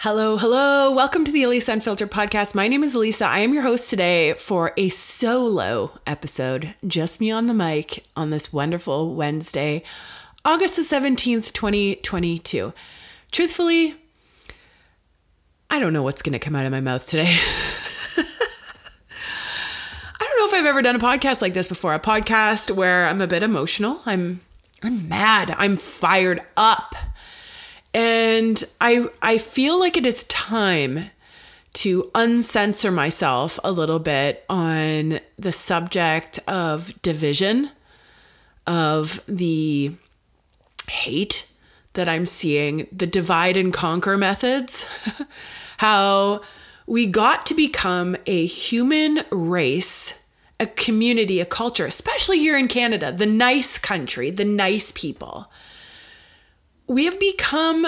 Hello, hello. Welcome to the Elisa Unfiltered podcast. My name is Elisa. I am your host today for a solo episode, just me on the mic on this wonderful Wednesday, August the 17th, 2022. Truthfully, I don't know what's going to come out of my mouth today. I don't know if I've ever done a podcast like this before, a podcast where I'm a bit emotional. I'm I'm mad. I'm fired up. And I I feel like it is time to uncensor myself a little bit on the subject of division, of the hate that I'm seeing, the divide and conquer methods, how we got to become a human race, a community, a culture, especially here in Canada, the nice country, the nice people we have become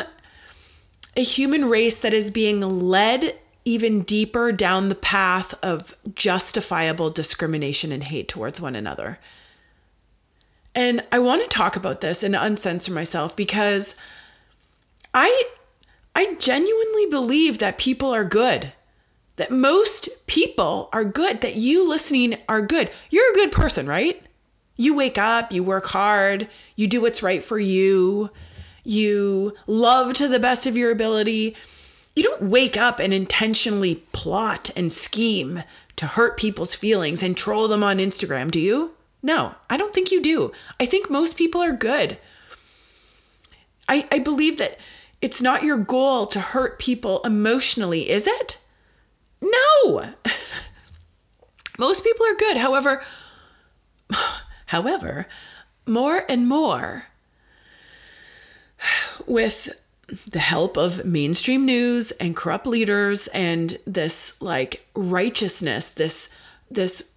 a human race that is being led even deeper down the path of justifiable discrimination and hate towards one another. And I want to talk about this and uncensor myself because I I genuinely believe that people are good. That most people are good, that you listening are good. You're a good person, right? You wake up, you work hard, you do what's right for you you love to the best of your ability. You don't wake up and intentionally plot and scheme to hurt people's feelings and troll them on Instagram, do you? No, I don't think you do. I think most people are good. I, I believe that it's not your goal to hurt people emotionally, is it? No. most people are good. However, however, more and more with the help of mainstream news and corrupt leaders and this like righteousness, this this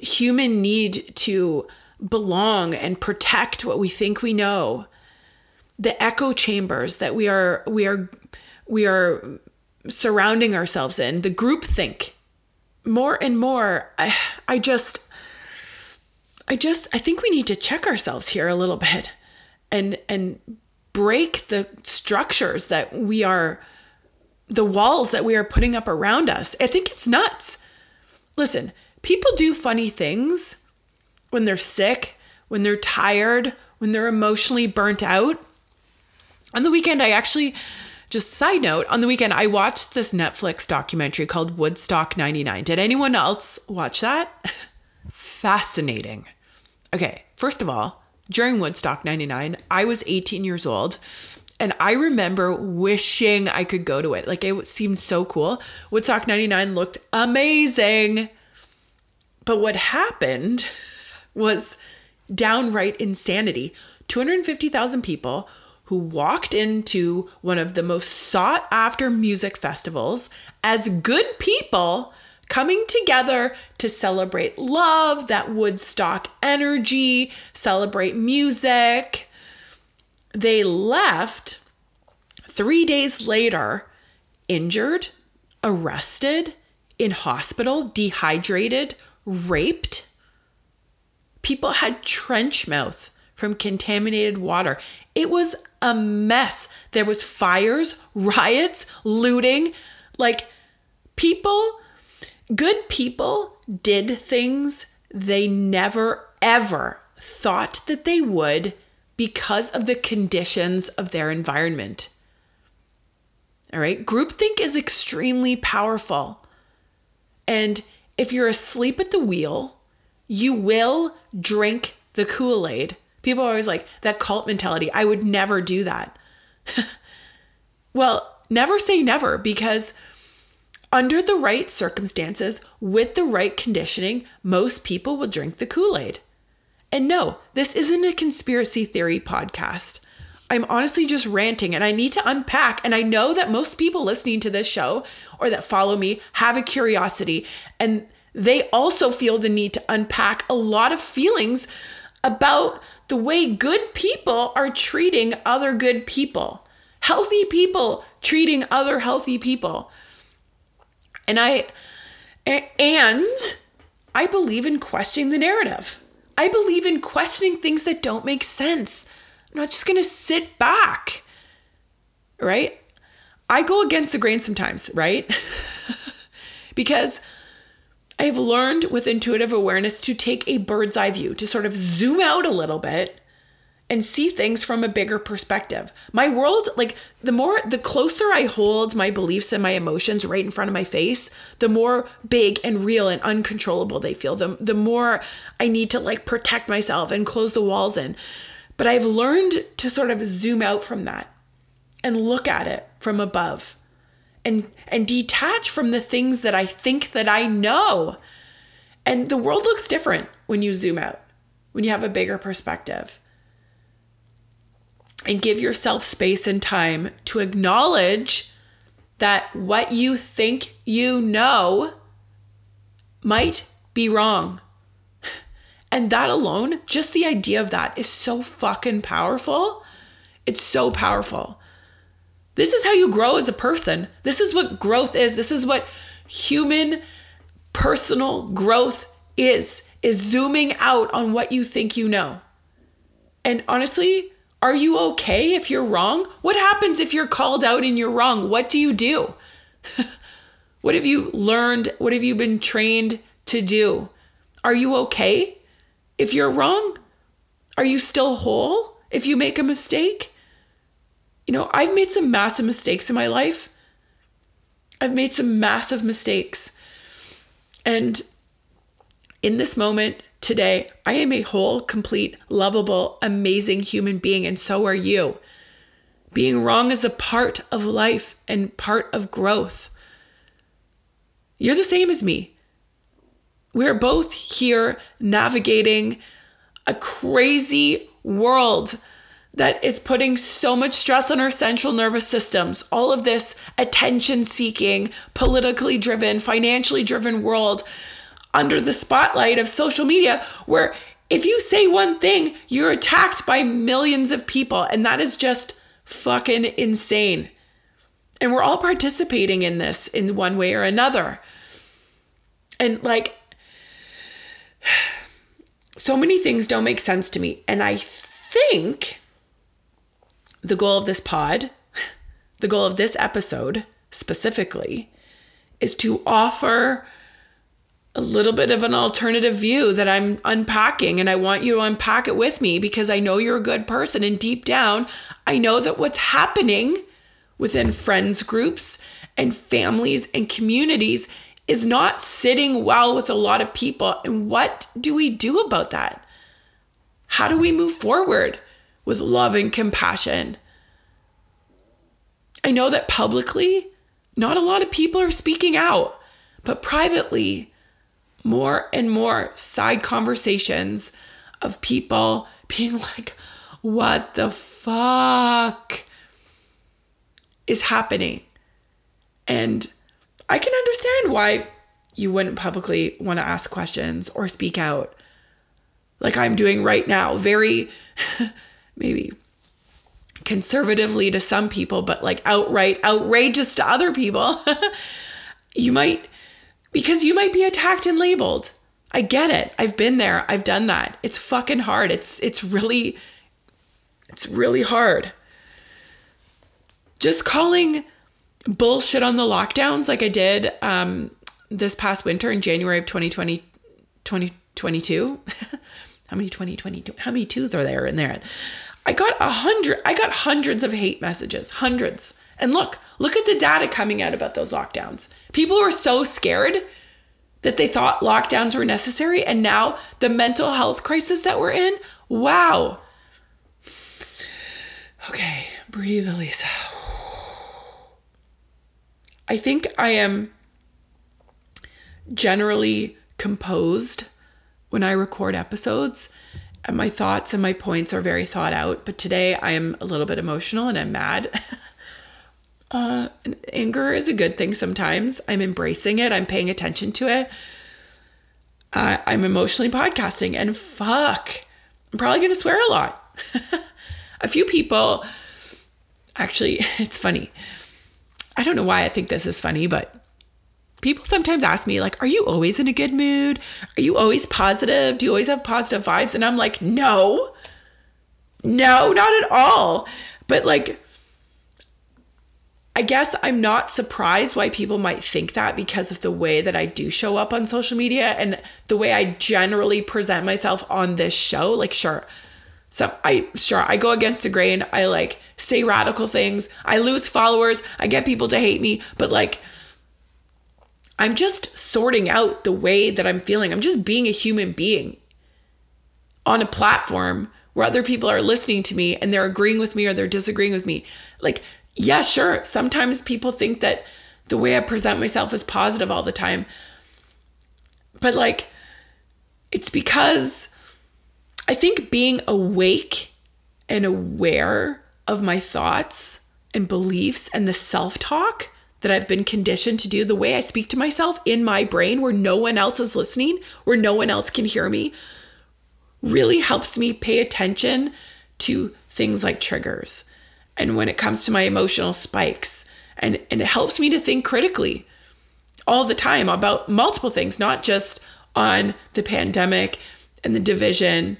human need to belong and protect what we think we know. The echo chambers that we are we are we are surrounding ourselves in, the group think. More and more, I, I just I just I think we need to check ourselves here a little bit and and break the structures that we are, the walls that we are putting up around us. I think it's nuts. Listen, people do funny things when they're sick, when they're tired, when they're emotionally burnt out. On the weekend, I actually, just side note, on the weekend, I watched this Netflix documentary called Woodstock 99. Did anyone else watch that? Fascinating. Okay, first of all, during Woodstock 99, I was 18 years old. And I remember wishing I could go to it. Like it seemed so cool. Woodstock 99 looked amazing. But what happened was downright insanity. 250,000 people who walked into one of the most sought after music festivals as good people coming together to celebrate love, that Woodstock energy, celebrate music. They left three days later injured, arrested, in hospital, dehydrated, raped. People had trench mouth from contaminated water. It was a mess. There was fires, riots, looting. Like people Good people did things they never, ever thought that they would because of the conditions of their environment. All right, groupthink is extremely powerful. And if you're asleep at the wheel, you will drink the Kool Aid. People are always like, that cult mentality. I would never do that. well, never say never because under the right circumstances, with the right conditioning, most people will drink the Kool Aid. And no, this isn't a conspiracy theory podcast. I'm honestly just ranting and I need to unpack. And I know that most people listening to this show or that follow me have a curiosity and they also feel the need to unpack a lot of feelings about the way good people are treating other good people, healthy people treating other healthy people. And I, and I believe in questioning the narrative. I believe in questioning things that don't make sense. I'm not just going to sit back, right? I go against the grain sometimes, right? because I have learned with intuitive awareness to take a bird's eye view, to sort of zoom out a little bit and see things from a bigger perspective. My world, like the more, the closer I hold my beliefs and my emotions right in front of my face, the more big and real and uncontrollable they feel. The, the more I need to like protect myself and close the walls in. But I've learned to sort of zoom out from that and look at it from above and and detach from the things that I think that I know. And the world looks different when you zoom out, when you have a bigger perspective. And give yourself space and time to acknowledge that what you think you know might be wrong. And that alone, just the idea of that is so fucking powerful. It's so powerful. This is how you grow as a person. This is what growth is. This is what human personal growth is is zooming out on what you think you know. And honestly, are you okay if you're wrong? What happens if you're called out and you're wrong? What do you do? what have you learned? What have you been trained to do? Are you okay? if you're wrong? Are you still whole if you make a mistake? You know, I've made some massive mistakes in my life. I've made some massive mistakes. And in this moment today, I am a whole, complete, lovable, amazing human being, and so are you. Being wrong is a part of life and part of growth. You're the same as me. We're both here navigating a crazy world that is putting so much stress on our central nervous systems. All of this attention seeking, politically driven, financially driven world under the spotlight of social media, where if you say one thing, you're attacked by millions of people. And that is just fucking insane. And we're all participating in this in one way or another. And like, so many things don't make sense to me. And I think the goal of this pod, the goal of this episode specifically, is to offer a little bit of an alternative view that I'm unpacking. And I want you to unpack it with me because I know you're a good person. And deep down, I know that what's happening within friends groups and families and communities is not sitting well with a lot of people. And what do we do about that? How do we move forward with love and compassion? I know that publicly, not a lot of people are speaking out, but privately, more and more side conversations of people being like, what the fuck is happening? And I can understand why you wouldn't publicly want to ask questions or speak out like I'm doing right now. Very, maybe conservatively to some people, but like outright outrageous to other people. you might, because you might be attacked and labeled. I get it. I've been there. I've done that. It's fucking hard. It's it's really it's really hard. Just calling bullshit on the lockdowns like I did um, this past winter in January of 2020, 2022. how many 2022? How many twos are there in there? I got a hundred, I got hundreds of hate messages, hundreds. And look, look at the data coming out about those lockdowns. People were so scared that they thought lockdowns were necessary. And now the mental health crisis that we're in, wow. Okay, breathe, Elisa. I think I am generally composed when I record episodes. and my thoughts and my points are very thought out. But today I am a little bit emotional and I'm mad. uh, anger is a good thing sometimes. I'm embracing it, I'm paying attention to it. Uh, I'm emotionally podcasting, and fuck, I'm probably going to swear a lot. a few people, actually, it's funny. I don't know why I think this is funny, but people sometimes ask me like are you always in a good mood are you always positive do you always have positive vibes and i'm like no no not at all but like I guess I'm not surprised why people might think that because of the way that I do show up on social media and the way I generally present myself on this show. Like, sure, so I sure I go against the grain. I like say radical things. I lose followers. I get people to hate me, but like I'm just sorting out the way that I'm feeling. I'm just being a human being on a platform where other people are listening to me and they're agreeing with me or they're disagreeing with me. Like, yeah, sure. Sometimes people think that the way I present myself is positive all the time. But like, it's because I think being awake and aware of my thoughts and beliefs and the self talk that I've been conditioned to do, the way I speak to myself in my brain where no one else is listening, where no one else can hear me, really helps me pay attention to things like triggers. And when it comes to my emotional spikes, and, and it helps me to think critically all the time about multiple things, not just on the pandemic and the division,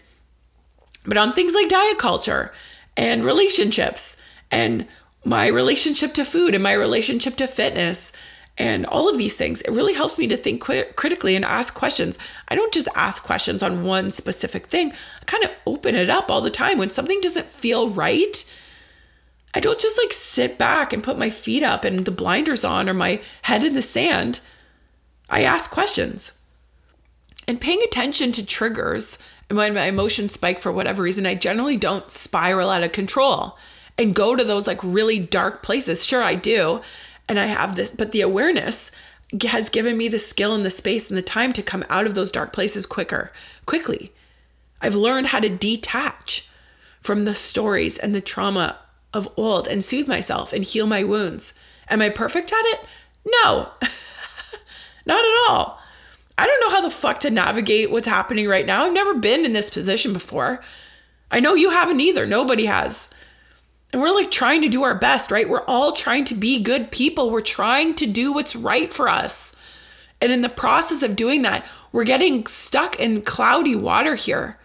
but on things like diet culture and relationships and my relationship to food and my relationship to fitness and all of these things. It really helps me to think critically and ask questions. I don't just ask questions on one specific thing, I kind of open it up all the time. When something doesn't feel right, I don't just like sit back and put my feet up and the blinders on or my head in the sand. I ask questions. And paying attention to triggers and when my emotions spike for whatever reason, I generally don't spiral out of control and go to those like really dark places. Sure, I do. And I have this, but the awareness has given me the skill and the space and the time to come out of those dark places quicker, quickly. I've learned how to detach from the stories and the trauma of old and soothe myself and heal my wounds. Am I perfect at it? No, not at all. I don't know how the fuck to navigate what's happening right now. I've never been in this position before. I know you haven't either. Nobody has. And we're like trying to do our best, right? We're all trying to be good people. We're trying to do what's right for us. And in the process of doing that, we're getting stuck in cloudy water here.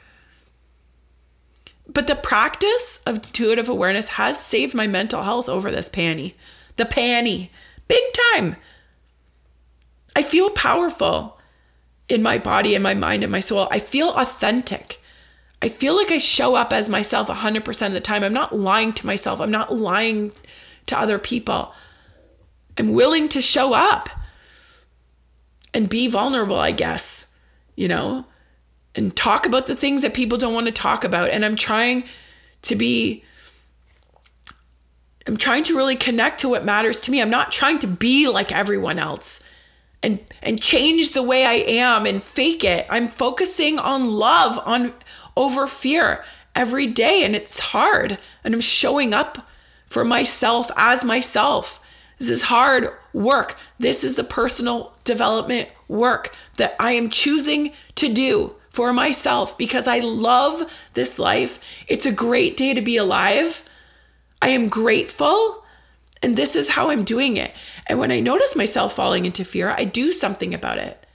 But the practice of intuitive awareness has saved my mental health over this panty. The panty. Big time. I feel powerful in my body and my mind and my soul. I feel authentic. I feel like I show up as myself 100% of the time. I'm not lying to myself. I'm not lying to other people. I'm willing to show up and be vulnerable, I guess, you know, and talk about the things that people don't want to talk about. And I'm trying to be, I'm trying to really connect to what matters to me. I'm not trying to be like everyone else and and change the way I am and fake it. I'm focusing on love, on over fear every day and it's hard. And I'm showing up for myself as myself. This is hard work. This is the personal development work that I am choosing to do for myself because I love this life. It's a great day to be alive. I am grateful. And this is how I'm doing it. And when I notice myself falling into fear, I do something about it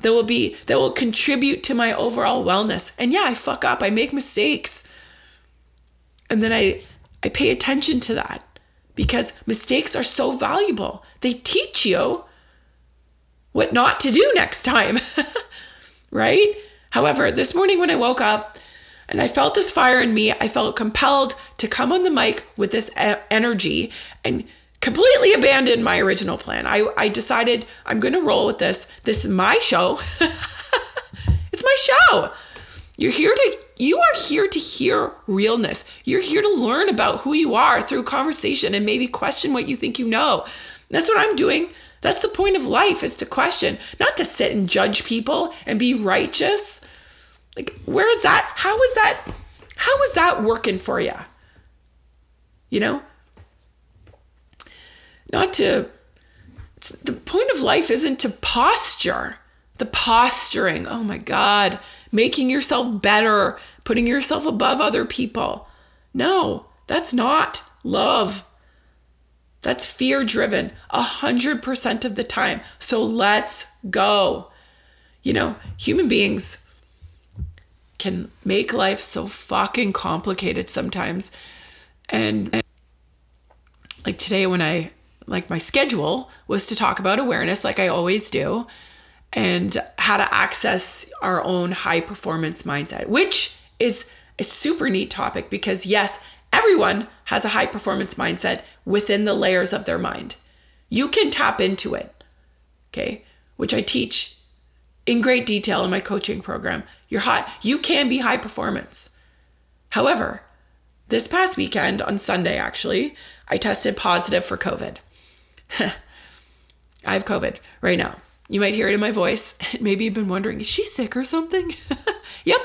that will be that will contribute to my overall wellness. And yeah, I fuck up. I make mistakes. And then I I pay attention to that because mistakes are so valuable. They teach you what not to do next time. right? However, this morning when I woke up and I felt this fire in me, I felt compelled to come on the mic with this energy and completely abandoned my original plan. I, I decided I'm going to roll with this. This is my show. it's my show. You're here to you are here to hear realness. You're here to learn about who you are through conversation and maybe question what you think you know. That's what I'm doing. That's the point of life is to question, not to sit and judge people and be righteous. Like, where is that? How is that? How is that working for you? You know? Not to, the point of life isn't to posture. The posturing, oh my God, making yourself better, putting yourself above other people. No, that's not love. That's fear driven a hundred percent of the time. So let's go. You know, human beings can make life so fucking complicated sometimes. And, and like today, when I, like my schedule was to talk about awareness, like I always do, and how to access our own high performance mindset, which is a super neat topic because, yes, everyone has a high performance mindset within the layers of their mind. You can tap into it, okay, which I teach in great detail in my coaching program. You're high, you can be high performance. However, this past weekend on Sunday, actually, I tested positive for COVID. I have COVID right now. You might hear it in my voice. Maybe you've been wondering, is she sick or something? yep.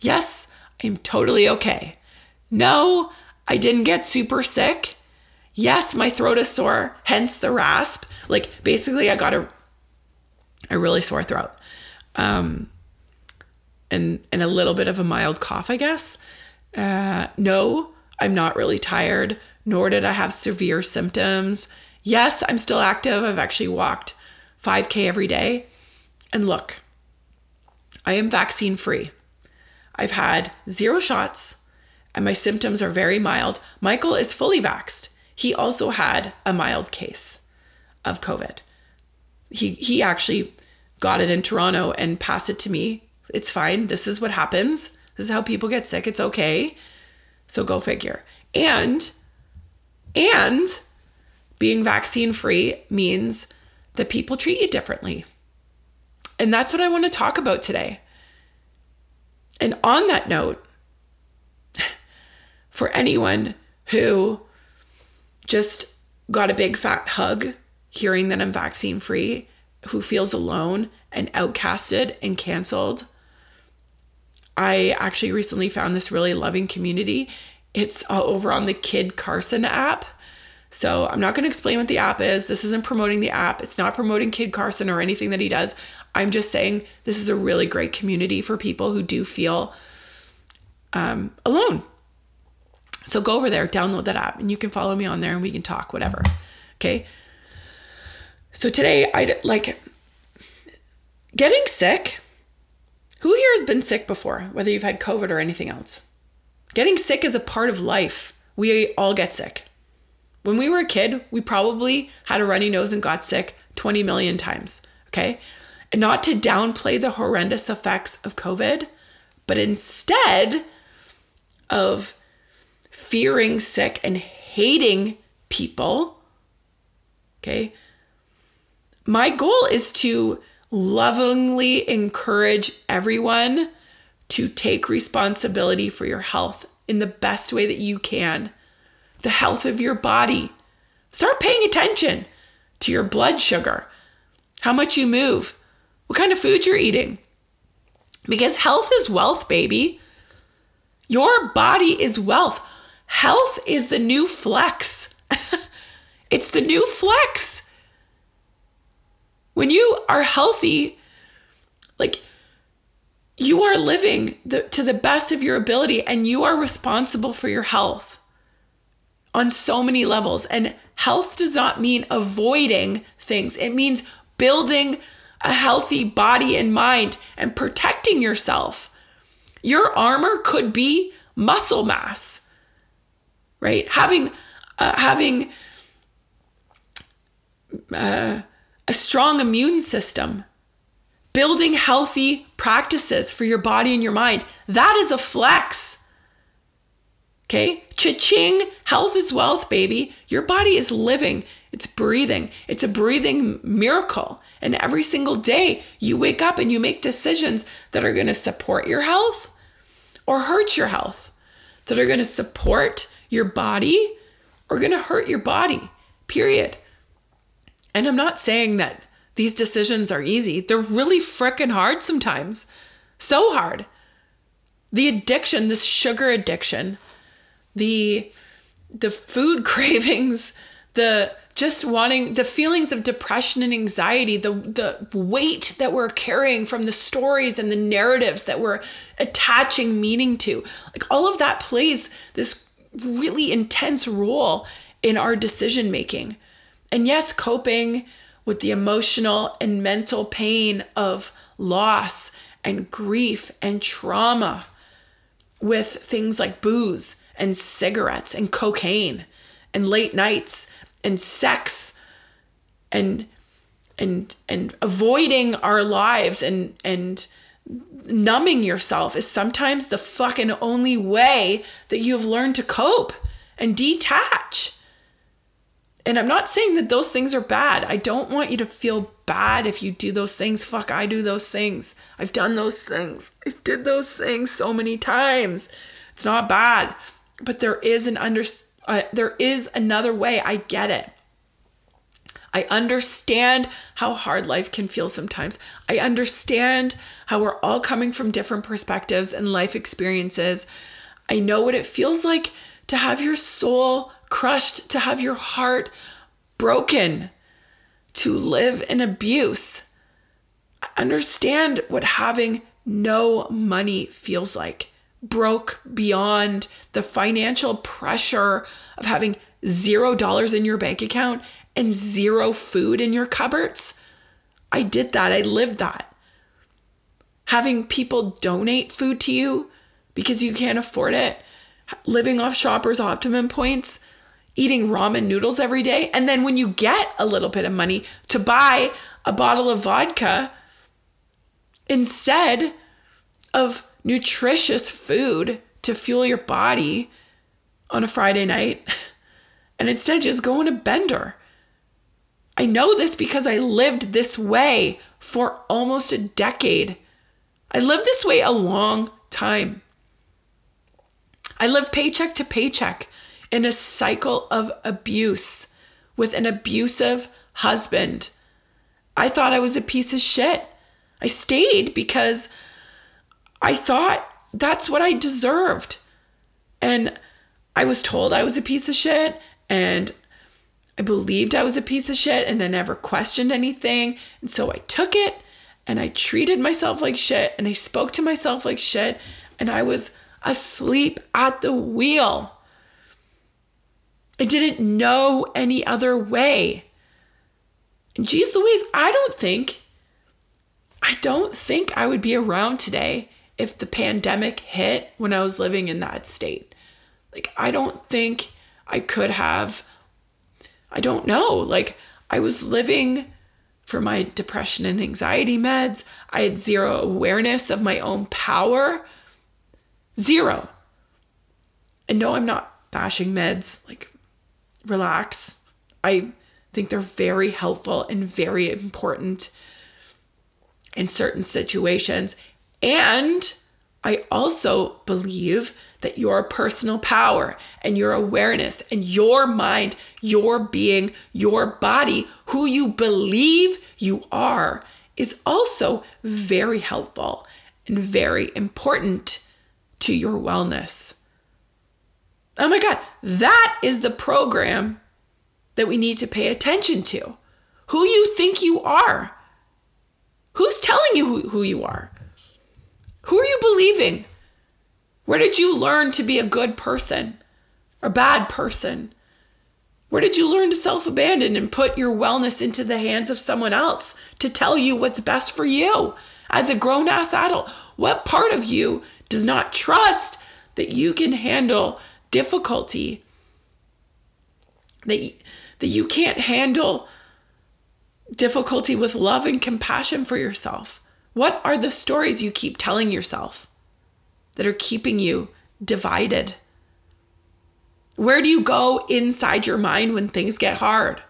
Yes, I'm totally okay. No, I didn't get super sick. Yes, my throat is sore, hence the rasp. Like basically I got a a really sore throat. Um and and a little bit of a mild cough, I guess. Uh no, I'm not really tired, nor did I have severe symptoms. Yes, I'm still active. I've actually walked 5k every day. And look, I am vaccine free. I've had zero shots and my symptoms are very mild. Michael is fully vaxxed. He also had a mild case of COVID. He he actually got it in Toronto and passed it to me. It's fine. This is what happens. This is how people get sick. It's okay. So go figure. And and being vaccine free means that people treat you differently. And that's what I want to talk about today. And on that note, for anyone who just got a big fat hug hearing that I'm vaccine free, who feels alone and outcasted and canceled, I actually recently found this really loving community. It's all over on the Kid Carson app. So I'm not going to explain what the app is. This isn't promoting the app. It's not promoting Kid Carson or anything that he does. I'm just saying this is a really great community for people who do feel um, alone. So go over there, download that app, and you can follow me on there and we can talk, whatever. Okay. So today, I like getting sick. Who here has been sick before, whether you've had COVID or anything else? Getting sick is a part of life. We all get sick. When we were a kid, we probably had a runny nose and got sick 20 million times. Okay. And not to downplay the horrendous effects of COVID, but instead of fearing sick and hating people, okay, my goal is to lovingly encourage everyone to take responsibility for your health in the best way that you can the health of your body. Start paying attention to your blood sugar, how much you move, what kind of food you're eating. Because health is wealth, baby. Your body is wealth. Health is the new flex. it's the new flex. When you are healthy, like you are living the, to the best of your ability and you are responsible for your health on so many levels. And health does not mean avoiding things, it means building a healthy body and mind and protecting yourself. Your armor could be muscle mass, right? Having, uh, having uh, a strong immune system, building healthy practices for your body and your mind. That is a flex. Okay? Cha-ching, health is wealth, baby. Your body is living, it's breathing. It's a breathing miracle. And every single day you wake up and you make decisions that are going to support your health or hurt your health, that are going to support your body or going to hurt your body, period. And I'm not saying that these decisions are easy. They're really freaking hard sometimes. So hard. The addiction, this sugar addiction, the the food cravings, the just wanting the feelings of depression and anxiety, the the weight that we're carrying from the stories and the narratives that we're attaching meaning to. Like all of that plays this really intense role in our decision making. And yes, coping with the emotional and mental pain of loss and grief and trauma with things like booze and cigarettes and cocaine and late nights and sex and and and avoiding our lives and and numbing yourself is sometimes the fucking only way that you've learned to cope and detach. And I'm not saying that those things are bad. I don't want you to feel bad if you do those things. Fuck, I do those things. I've done those things. I did those things so many times. It's not bad. But there is an under uh, there is another way. I get it. I understand how hard life can feel sometimes. I understand how we're all coming from different perspectives and life experiences. I know what it feels like to have your soul crushed, to have your heart broken, to live in abuse. I understand what having no money feels like. Broke beyond the financial pressure of having zero dollars in your bank account and zero food in your cupboards. I did that. I lived that. Having people donate food to you because you can't afford it, living off shoppers' optimum points, eating ramen noodles every day. And then when you get a little bit of money to buy a bottle of vodka instead of nutritious food to fuel your body on a Friday night, and instead just go on a bender. I know this because I lived this way for almost a decade. I lived this way a long time. I lived paycheck to paycheck in a cycle of abuse with an abusive husband. I thought I was a piece of shit. I stayed because I thought that's what I deserved. And I was told I was a piece of shit and I believed I was a piece of shit and I never questioned anything. And so I took it and I treated myself like shit and I spoke to myself like shit and I was asleep at the wheel. I didn't know any other way. And geez Louise, I don't think, I don't think I would be around today if the pandemic hit when I was living in that state. Like, I don't think I could have, I don't know. Like, I was living for my depression and anxiety meds. I had zero awareness of my own power. Zero. And no, I'm not bashing meds. Like, relax. I think they're very helpful and very important in certain situations. And I also believe that your personal power and your awareness and your mind, your being, your body, who you believe you are, is also very helpful and very important to your wellness. Oh my God, that is the program that we need to pay attention to. Who you think you are. Who's telling you who, who you are? Who are you believing? Where did you learn to be a good person or bad person? Where did you learn to self abandon and put your wellness into the hands of someone else to tell you what's best for you as a grown ass adult? What part of you does not trust that you can handle difficulty, that, you, that you can't handle difficulty with love and compassion for yourself? What are the stories you keep telling yourself that are keeping you divided? Where do you go inside your mind when things get hard?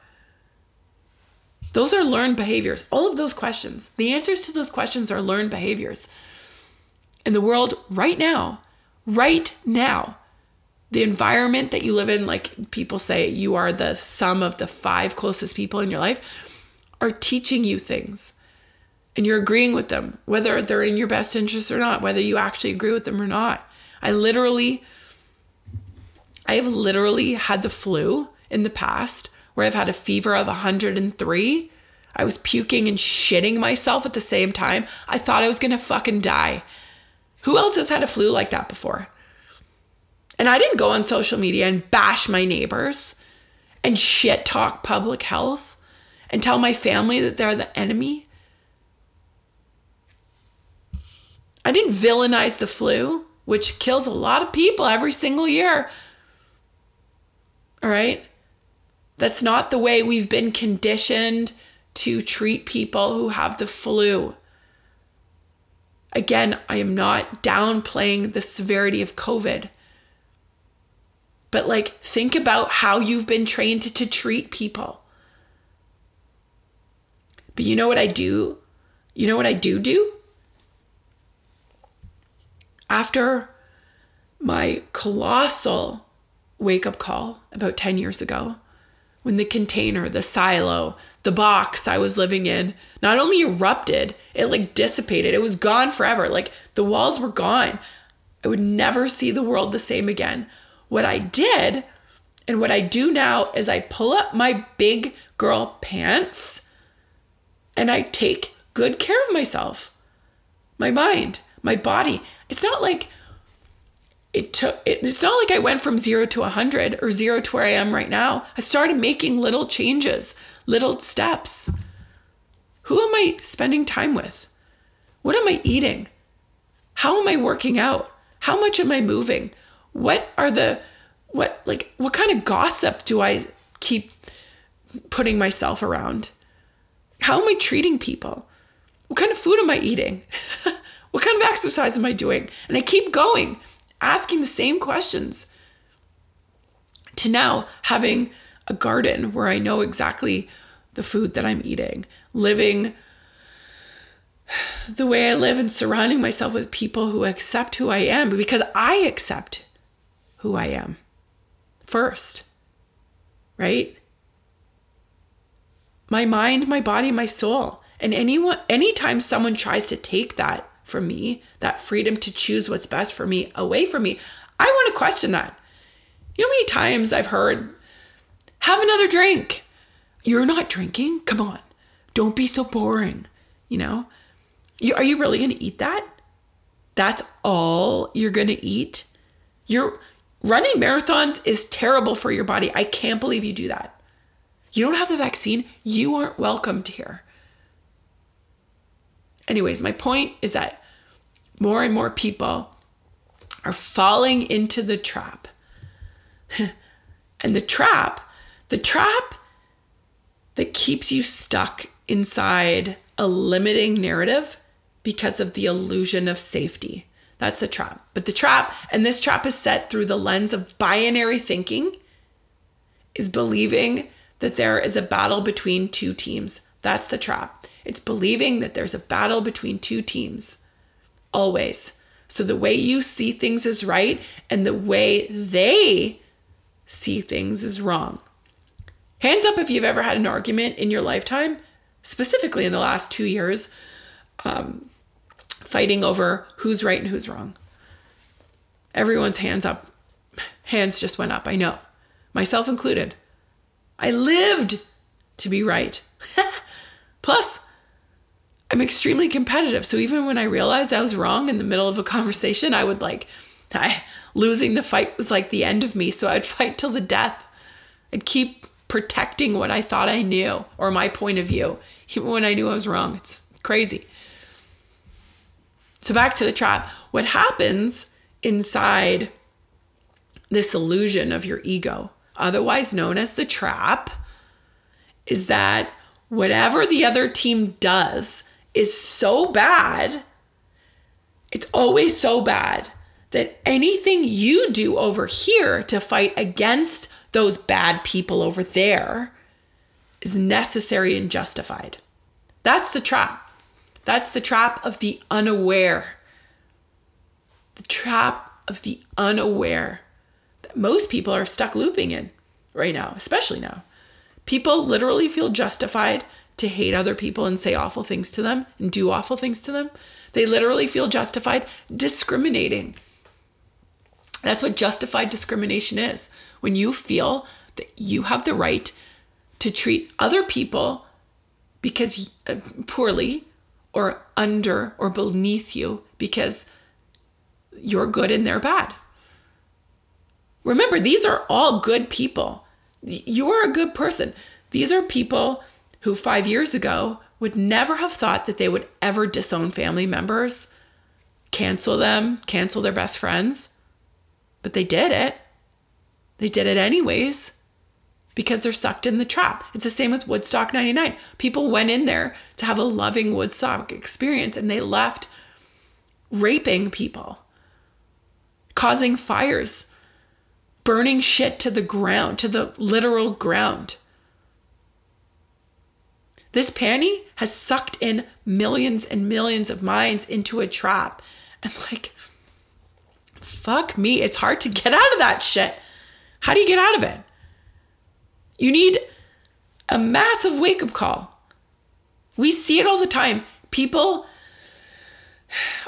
Those are learned behaviors. All of those questions, the answers to those questions are learned behaviors. In the world right now, right now, the environment that you live in, like people say, you are the sum of the five closest people in your life, are teaching you things. And you're agreeing with them, whether they're in your best interest or not, whether you actually agree with them or not. I literally, I have literally had the flu in the past where I've had a fever of 103. I was puking and shitting myself at the same time. I thought I was gonna fucking die. Who else has had a flu like that before? And I didn't go on social media and bash my neighbors and shit talk public health and tell my family that they're the enemy. I didn't villainize the flu, which kills a lot of people every single year. All right? That's not the way we've been conditioned to treat people who have the flu. Again, I am not downplaying the severity of COVID. But like, think about how you've been trained to, to treat people. But you know what I do? You know what I do do? After my colossal wake up call about 10 years ago, when the container, the silo, the box I was living in not only erupted, it like dissipated. It was gone forever. Like the walls were gone. I would never see the world the same again. What I did and what I do now is I pull up my big girl pants and I take good care of myself, my mind, my body. It's not like it took it's not like I went from 0 to 100 or 0 to where I am right now. I started making little changes, little steps. Who am I spending time with? What am I eating? How am I working out? How much am I moving? What are the what like what kind of gossip do I keep putting myself around? How am I treating people? What kind of food am I eating? what kind of exercise am I doing? And I keep going asking the same questions to now having a garden where I know exactly the food that I'm eating, living the way I live and surrounding myself with people who accept who I am because I accept who I am first, right? My mind, my body, my soul. And anyone anytime someone tries to take that from me, that freedom to choose what's best for me away from me, I want to question that. You know how many times I've heard, have another drink. You're not drinking? Come on. Don't be so boring. You know? You, are you really going to eat that? That's all you're going to eat? You're running marathons is terrible for your body. I can't believe you do that. You don't have the vaccine. You aren't welcomed here. Anyways, my point is that more and more people are falling into the trap. and the trap, the trap that keeps you stuck inside a limiting narrative because of the illusion of safety. That's the trap. But the trap, and this trap is set through the lens of binary thinking, is believing that there is a battle between two teams. That's the trap. It's believing that there's a battle between two teams, always. So the way you see things is right, and the way they see things is wrong. Hands up if you've ever had an argument in your lifetime, specifically in the last two years, um, fighting over who's right and who's wrong. Everyone's hands up. Hands just went up, I know, myself included. I lived to be right. Plus, I'm extremely competitive. So even when I realized I was wrong in the middle of a conversation, I would like, I, losing the fight was like the end of me. So I'd fight till the death. I'd keep protecting what I thought I knew or my point of view, even when I knew I was wrong. It's crazy. So back to the trap. What happens inside this illusion of your ego, otherwise known as the trap, is that whatever the other team does is so bad, it's always so bad that anything you do over here to fight against those bad people over there is necessary and justified. That's the trap. That's the trap of the unaware. The trap of the unaware that most people are stuck looping in right now, especially now. People literally feel justified to hate other people and say awful things to them and do awful things to them. They literally feel justified discriminating. That's what justified discrimination is. When you feel that you have the right to treat other people because uh, poorly or under or beneath you because you're good and they're bad. Remember, these are all good people. You are a good person. These are people who five years ago would never have thought that they would ever disown family members, cancel them, cancel their best friends. But they did it. They did it anyways because they're sucked in the trap. It's the same with Woodstock 99. People went in there to have a loving Woodstock experience and they left raping people, causing fires, burning shit to the ground, to the literal ground. This panty has sucked in millions and millions of minds into a trap. And like, fuck me, it's hard to get out of that shit. How do you get out of it? You need a massive wake up call. We see it all the time. People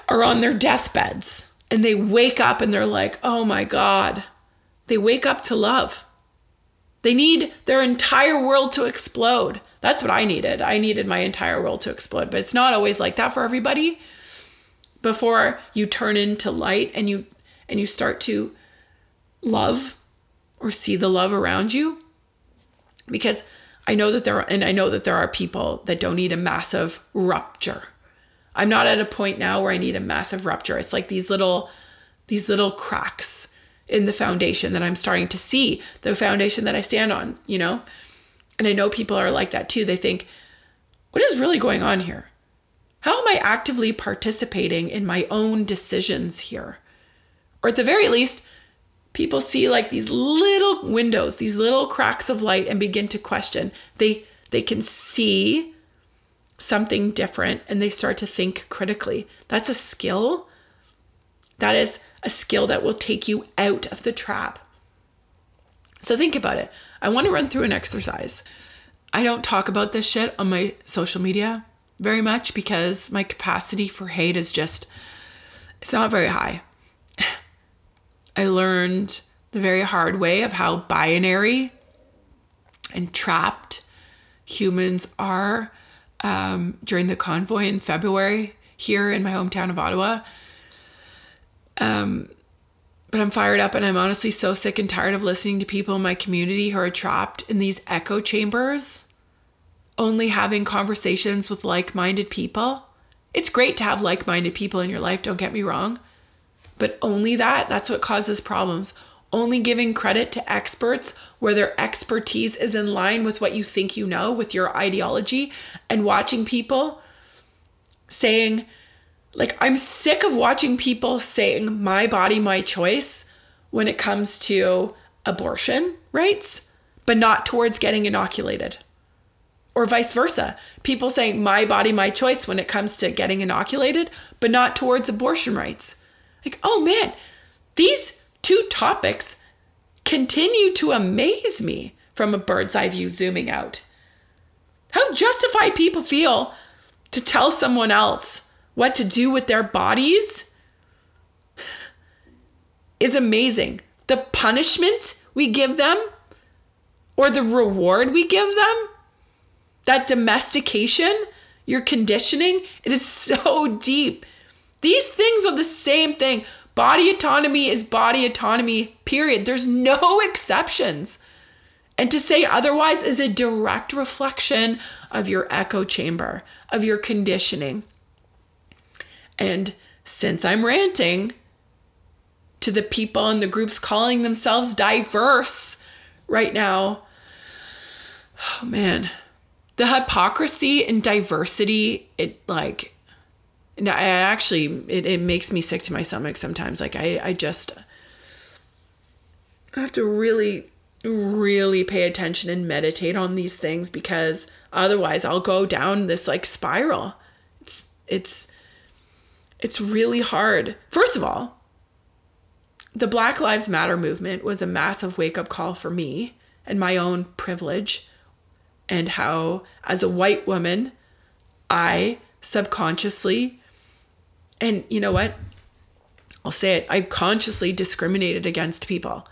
are on their deathbeds and they wake up and they're like, oh my God. They wake up to love. They need their entire world to explode. That's what I needed. I needed my entire world to explode, but it's not always like that for everybody. Before you turn into light and you and you start to love or see the love around you because I know that there are, and I know that there are people that don't need a massive rupture. I'm not at a point now where I need a massive rupture. It's like these little these little cracks in the foundation that I'm starting to see, the foundation that I stand on, you know? And I know people are like that too. They think, what is really going on here? How am I actively participating in my own decisions here? Or at the very least, people see like these little windows, these little cracks of light and begin to question. They they can see something different and they start to think critically. That's a skill. That is a skill that will take you out of the trap. So think about it. I want to run through an exercise. I don't talk about this shit on my social media very much because my capacity for hate is just it's not very high. I learned the very hard way of how binary and trapped humans are um, during the convoy in February here in my hometown of Ottawa. Um, but I'm fired up and I'm honestly so sick and tired of listening to people in my community who are trapped in these echo chambers, only having conversations with like minded people. It's great to have like minded people in your life, don't get me wrong. But only that, that's what causes problems. Only giving credit to experts where their expertise is in line with what you think you know, with your ideology, and watching people saying, like, I'm sick of watching people saying my body, my choice when it comes to abortion rights, but not towards getting inoculated. Or vice versa. People saying my body, my choice when it comes to getting inoculated, but not towards abortion rights. Like, oh man, these two topics continue to amaze me from a bird's eye view zooming out. How justified people feel to tell someone else what to do with their bodies is amazing. The punishment we give them or the reward we give them, that domestication, your conditioning, it is so deep. These things are the same thing. Body autonomy is body autonomy, period. There's no exceptions. And to say otherwise is a direct reflection of your echo chamber, of your conditioning. And since I'm ranting to the people in the groups calling themselves diverse right now, oh man, the hypocrisy and diversity, it like, I actually, it, it makes me sick to my stomach sometimes. Like, I, I just I have to really, really pay attention and meditate on these things because otherwise I'll go down this like spiral. It's, it's, it's really hard. First of all, the Black Lives Matter movement was a massive wake up call for me and my own privilege and how, as a white woman, I subconsciously, and you know what? I'll say it, I consciously discriminated against people.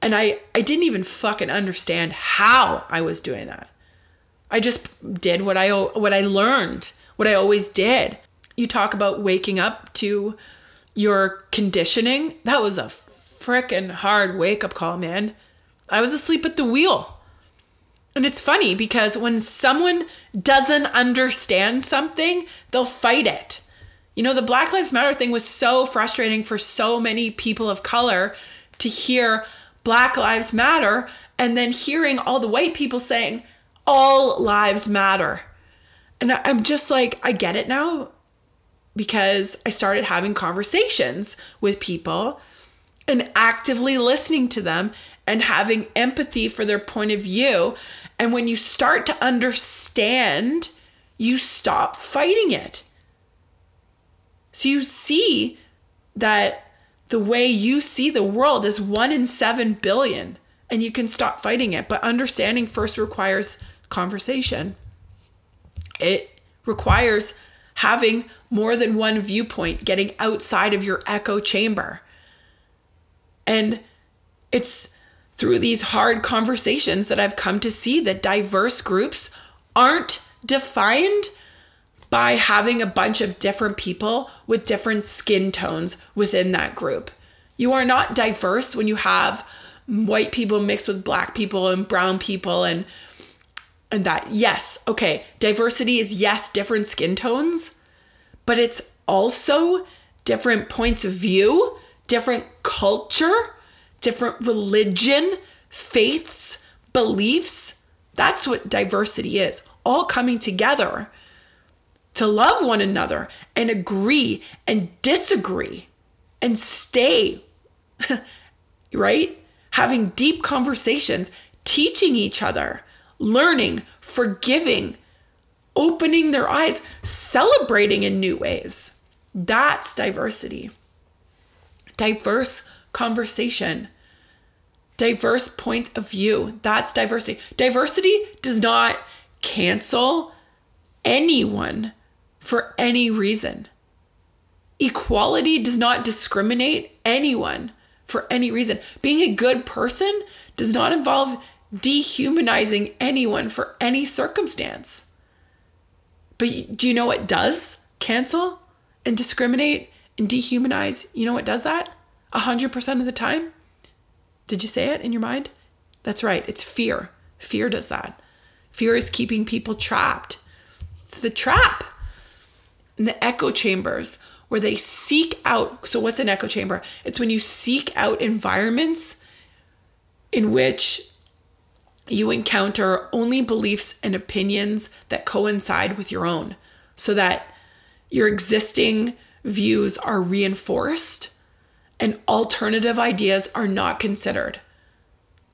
And I, I didn't even fucking understand how I was doing that. I just did what I what I learned, what I always did. You talk about waking up to your conditioning. That was a freaking hard wake up call, man. I was asleep at the wheel. And it's funny because when someone doesn't understand something, they'll fight it. You know, the Black Lives Matter thing was so frustrating for so many people of color to hear Black Lives Matter and then hearing all the white people saying, all lives matter. And I'm just like, I get it now because I started having conversations with people and actively listening to them and having empathy for their point of view. And when you start to understand, you stop fighting it. So you see that the way you see the world is one in seven billion, and you can stop fighting it. But understanding first requires conversation. It requires having more than one viewpoint, getting outside of your echo chamber. And it's through these hard conversations that I've come to see that diverse groups aren't defined by having a bunch of different people with different skin tones within that group. You are not diverse when you have white people mixed with black people and brown people and and that yes, okay, diversity is yes, different skin tones, but it's also different points of view, different culture, different religion, faiths, beliefs. That's what diversity is, all coming together to love one another and agree and disagree and stay, right? Having deep conversations, teaching each other learning, forgiving, opening their eyes, celebrating in new ways. That's diversity. Diverse conversation, diverse point of view. That's diversity. Diversity does not cancel anyone for any reason. Equality does not discriminate anyone for any reason. Being a good person does not involve dehumanizing anyone for any circumstance. But do you know what does cancel and discriminate and dehumanize? You know what does that? 100% of the time? Did you say it in your mind? That's right, it's fear. Fear does that. Fear is keeping people trapped. It's the trap in the echo chambers where they seek out. So, what's an echo chamber? It's when you seek out environments in which you encounter only beliefs and opinions that coincide with your own so that your existing views are reinforced and alternative ideas are not considered.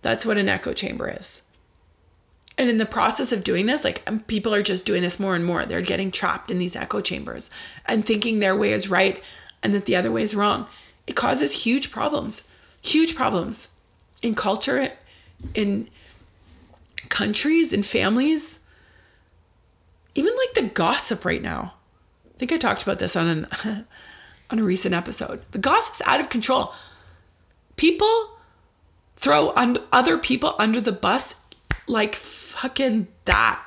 That's what an echo chamber is. And in the process of doing this, like um, people are just doing this more and more. They're getting trapped in these echo chambers and thinking their way is right and that the other way is wrong. It causes huge problems, huge problems in culture, in countries and families, even like the gossip right now. I think I talked about this on an on a recent episode. The gossip's out of control. People throw un- other people under the bus like fucking that.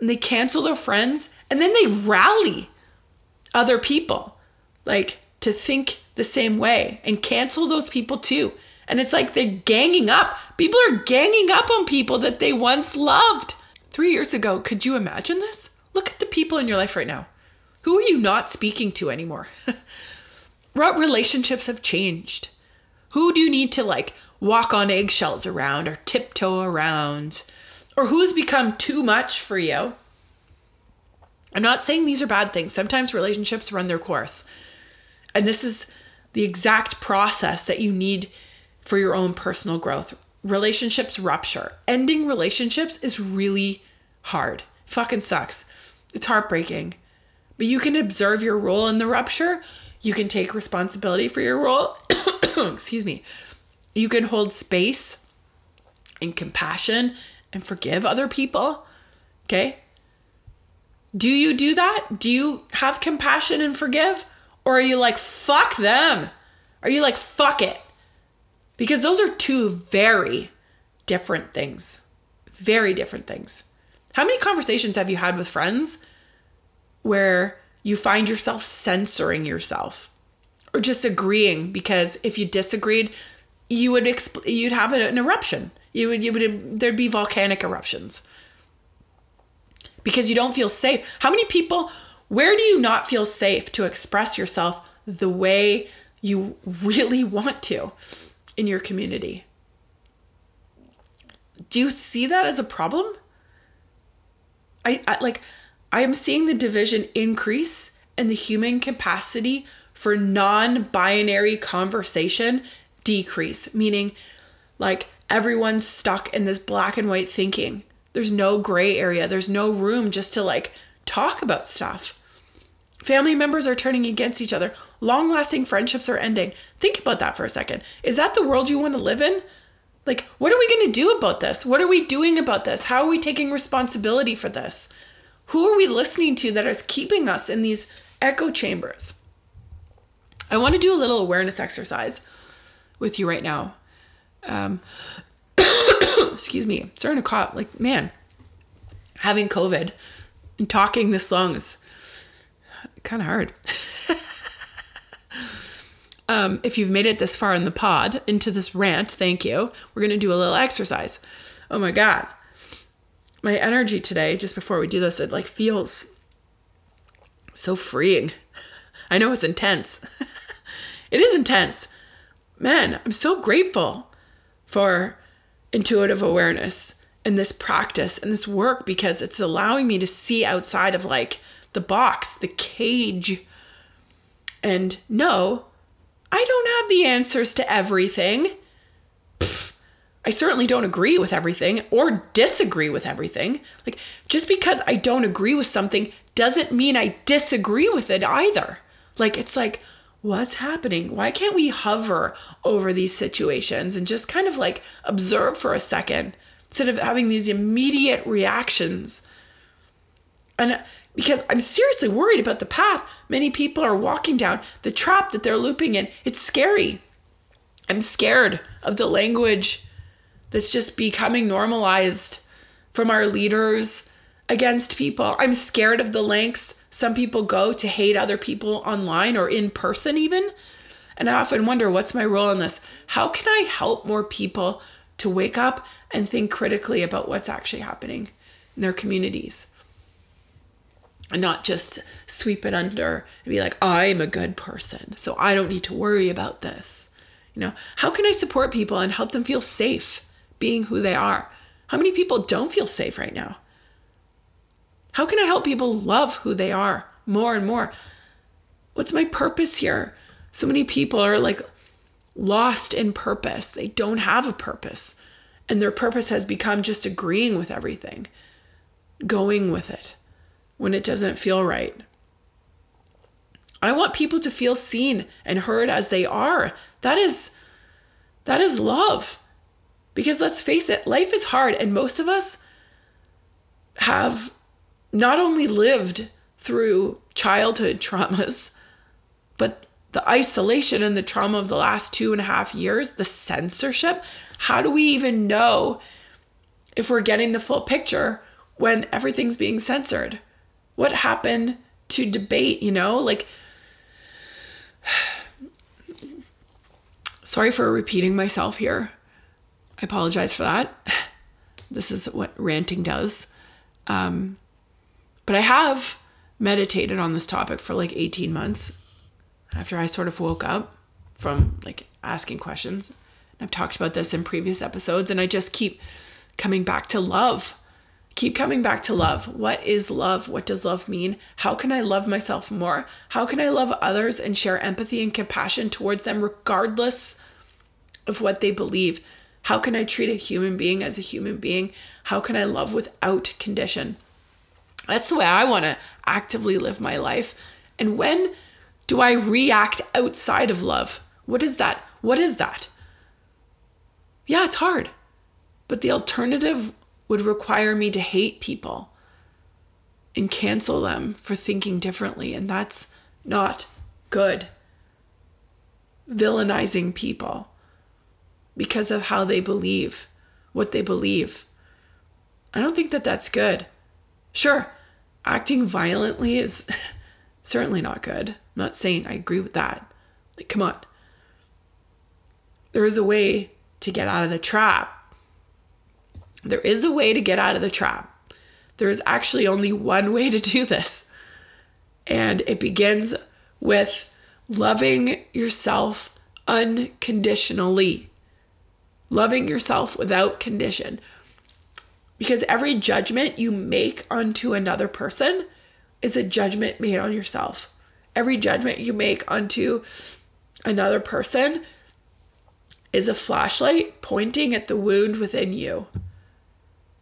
And they cancel their friends and then they rally other people like to think the same way and cancel those people too. And it's like they're ganging up. People are ganging up on people that they once loved. Three years ago, could you imagine this? Look at the people in your life right now. Who are you not speaking to anymore? what relationships have changed? Who do you need to like walk on eggshells around or tiptoe around? Or who's become too much for you? I'm not saying these are bad things. Sometimes relationships run their course. And this is the exact process that you need for your own personal growth. Relationships rupture. Ending relationships is really hard. Fucking sucks. It's heartbreaking. But you can observe your role in the rupture. You can take responsibility for your role. Excuse me. You can hold space and compassion and forgive other people? Okay? Do you do that? Do you have compassion and forgive? Or are you like, fuck them? Are you like, fuck it? Because those are two very different things. Very different things. How many conversations have you had with friends where you find yourself censoring yourself or just agreeing because if you disagreed, you would exp- you'd have an eruption. You would you would there'd be volcanic eruptions because you don't feel safe. How many people? Where do you not feel safe to express yourself the way you really want to in your community? Do you see that as a problem? I, I like I am seeing the division increase and the human capacity for non-binary conversation decrease, meaning like everyone's stuck in this black and white thinking. There's no gray area. There's no room just to like talk about stuff. Family members are turning against each other. Long lasting friendships are ending. Think about that for a second. Is that the world you want to live in? Like, what are we going to do about this? What are we doing about this? How are we taking responsibility for this? Who are we listening to that is keeping us in these echo chambers? I want to do a little awareness exercise with you right now. Um, excuse me, starting to cough. Like, man, having COVID and talking this long is kind of hard. um, if you've made it this far in the pod into this rant, thank you. We're going to do a little exercise. Oh my God. My energy today, just before we do this, it like feels so freeing. I know it's intense. it is intense. Man, I'm so grateful for intuitive awareness and this practice and this work because it's allowing me to see outside of like the box, the cage. And no, I don't have the answers to everything. Pfft, I certainly don't agree with everything or disagree with everything. Like, just because I don't agree with something doesn't mean I disagree with it either. Like, it's like, what's happening? Why can't we hover over these situations and just kind of like observe for a second instead of having these immediate reactions? And because I'm seriously worried about the path many people are walking down, the trap that they're looping in. It's scary. I'm scared of the language that's just becoming normalized from our leaders against people. I'm scared of the lengths some people go to hate other people online or in person, even. And I often wonder what's my role in this? How can I help more people to wake up and think critically about what's actually happening in their communities? And not just sweep it under and be like, I'm a good person, so I don't need to worry about this. You know, how can I support people and help them feel safe being who they are? How many people don't feel safe right now? How can I help people love who they are more and more? What's my purpose here? So many people are like lost in purpose. They don't have a purpose. And their purpose has become just agreeing with everything, going with it when it doesn't feel right. I want people to feel seen and heard as they are. That is that is love. Because let's face it, life is hard and most of us have not only lived through childhood traumas, but the isolation and the trauma of the last two and a half years, the censorship. How do we even know if we're getting the full picture when everything's being censored? What happened to debate, you know? Like, sorry for repeating myself here. I apologize for that. This is what ranting does. Um, but I have meditated on this topic for like 18 months after I sort of woke up from like asking questions. I've talked about this in previous episodes, and I just keep coming back to love. Keep coming back to love. What is love? What does love mean? How can I love myself more? How can I love others and share empathy and compassion towards them, regardless of what they believe? How can I treat a human being as a human being? How can I love without condition? That's the way I want to actively live my life. And when do I react outside of love? What is that? What is that? Yeah, it's hard. But the alternative would require me to hate people and cancel them for thinking differently. And that's not good. Villainizing people because of how they believe, what they believe. I don't think that that's good. Sure, acting violently is certainly not good. I'm not saying I agree with that. Like, come on. There is a way to get out of the trap. There is a way to get out of the trap. There is actually only one way to do this. And it begins with loving yourself unconditionally. Loving yourself without condition. Because every judgment you make onto another person is a judgment made on yourself. Every judgment you make onto another person is a flashlight pointing at the wound within you.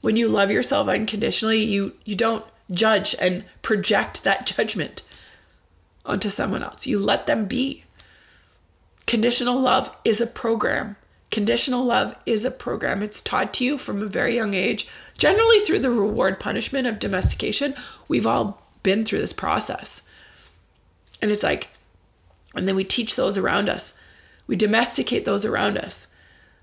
When you love yourself unconditionally, you you don't judge and project that judgment onto someone else. You let them be. Conditional love is a program. Conditional love is a program. It's taught to you from a very young age, generally through the reward punishment of domestication. We've all been through this process. And it's like, and then we teach those around us. We domesticate those around us.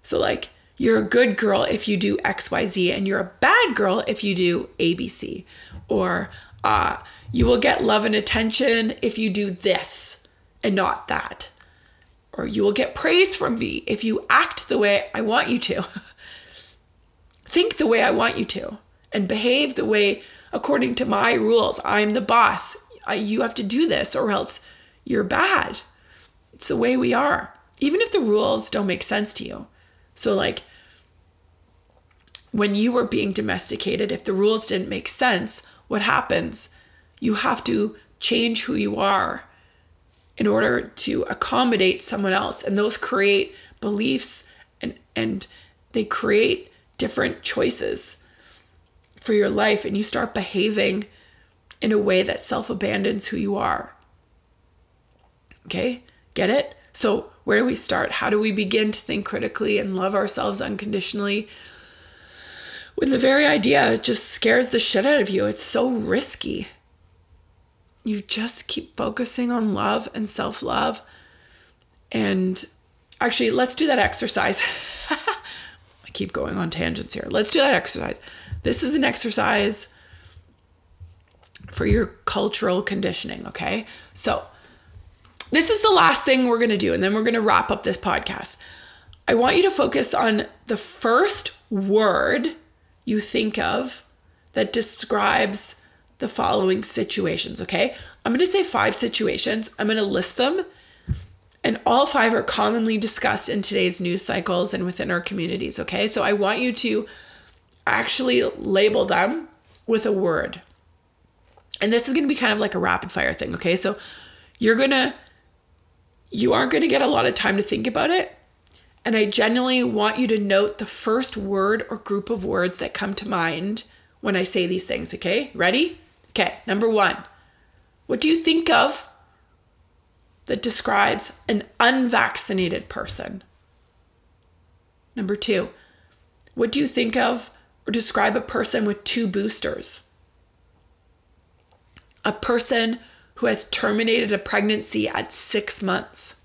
So, like, you're a good girl if you do XYZ, and you're a bad girl if you do ABC. Or uh, you will get love and attention if you do this and not that. Or you will get praise from me if you act the way I want you to. Think the way I want you to, and behave the way according to my rules. I'm the boss. I, you have to do this, or else you're bad. It's the way we are, even if the rules don't make sense to you. So, like, when you were being domesticated, if the rules didn't make sense, what happens? You have to change who you are in order to accommodate someone else. And those create beliefs and, and they create different choices for your life. And you start behaving in a way that self abandons who you are. Okay? Get it? So, where do we start? How do we begin to think critically and love ourselves unconditionally? when the very idea just scares the shit out of you. It's so risky. You just keep focusing on love and self love. And actually, let's do that exercise. I keep going on tangents here. Let's do that exercise. This is an exercise for your cultural conditioning, okay? So, this is the last thing we're gonna do, and then we're gonna wrap up this podcast. I want you to focus on the first word you think of that describes the following situations, okay? I'm going to say five situations. I'm going to list them. And all five are commonly discussed in today's news cycles and within our communities, okay? So I want you to actually label them with a word. And this is going to be kind of like a rapid fire thing, okay? So you're going to you aren't going to get a lot of time to think about it. And I genuinely want you to note the first word or group of words that come to mind when I say these things, okay? Ready? Okay, number one. What do you think of that describes an unvaccinated person? Number two. What do you think of or describe a person with two boosters? A person who has terminated a pregnancy at six months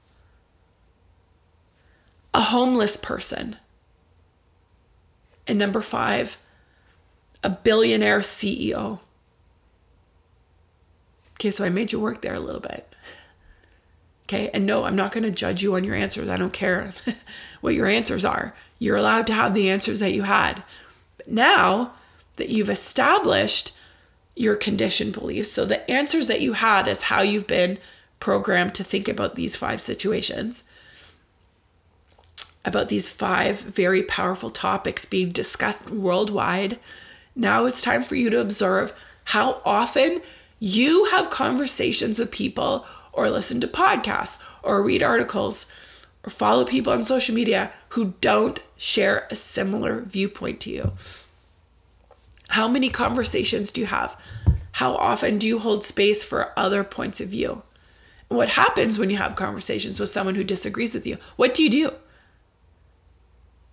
a homeless person. And number five, a billionaire CEO. Okay, so I made you work there a little bit. Okay, and no, I'm not going to judge you on your answers. I don't care what your answers are. You're allowed to have the answers that you had. But now that you've established your conditioned beliefs, so the answers that you had is how you've been programmed to think about these five situations about these five very powerful topics being discussed worldwide, now it's time for you to observe how often you have conversations with people or listen to podcasts or read articles or follow people on social media who don't share a similar viewpoint to you. How many conversations do you have? How often do you hold space for other points of view? what happens when you have conversations with someone who disagrees with you? What do you do?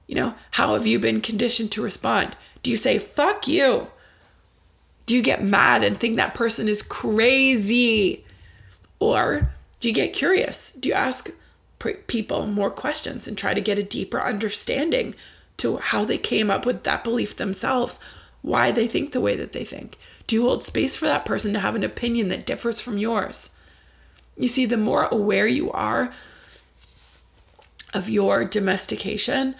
You know, how have you been conditioned to respond? Do you say, fuck you? Do you get mad and think that person is crazy? Or do you get curious? Do you ask people more questions and try to get a deeper understanding to how they came up with that belief themselves, why they think the way that they think? Do you hold space for that person to have an opinion that differs from yours? You see, the more aware you are of your domestication,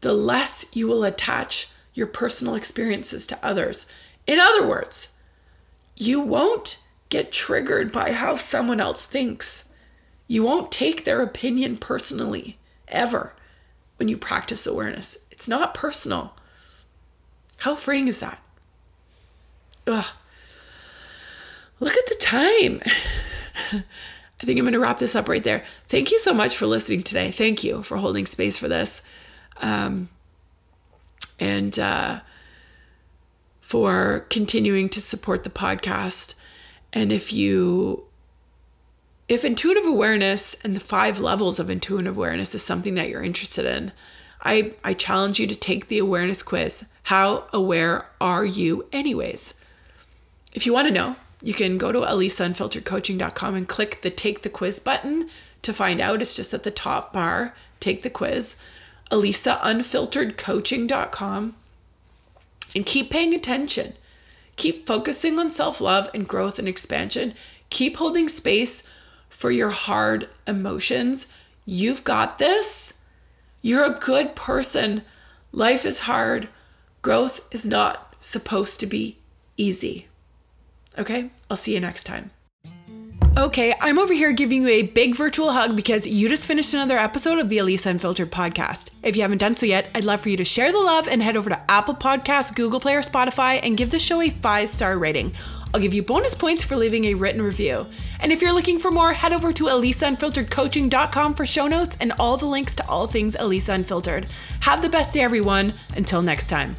the less you will attach your personal experiences to others. In other words, you won't get triggered by how someone else thinks. You won't take their opinion personally, ever, when you practice awareness. It's not personal. How freeing is that? Ugh. Look at the time. I think I'm going to wrap this up right there. Thank you so much for listening today. Thank you for holding space for this. Um, and uh, for continuing to support the podcast. And if you, if intuitive awareness and the five levels of intuitive awareness is something that you're interested in, I, I challenge you to take the awareness quiz. How aware are you, anyways? If you want to know, you can go to elisaunfilteredcoaching.com and click the take the quiz button to find out. It's just at the top bar, take the quiz. elisaunfilteredcoaching.com and keep paying attention. Keep focusing on self love and growth and expansion. Keep holding space for your hard emotions. You've got this. You're a good person. Life is hard. Growth is not supposed to be easy. Okay, I'll see you next time. Okay, I'm over here giving you a big virtual hug because you just finished another episode of the Elisa Unfiltered podcast. If you haven't done so yet, I'd love for you to share the love and head over to Apple Podcasts, Google Play, or Spotify and give the show a five star rating. I'll give you bonus points for leaving a written review. And if you're looking for more, head over to elisaunfilteredcoaching.com for show notes and all the links to all things Elisa Unfiltered. Have the best day, everyone. Until next time.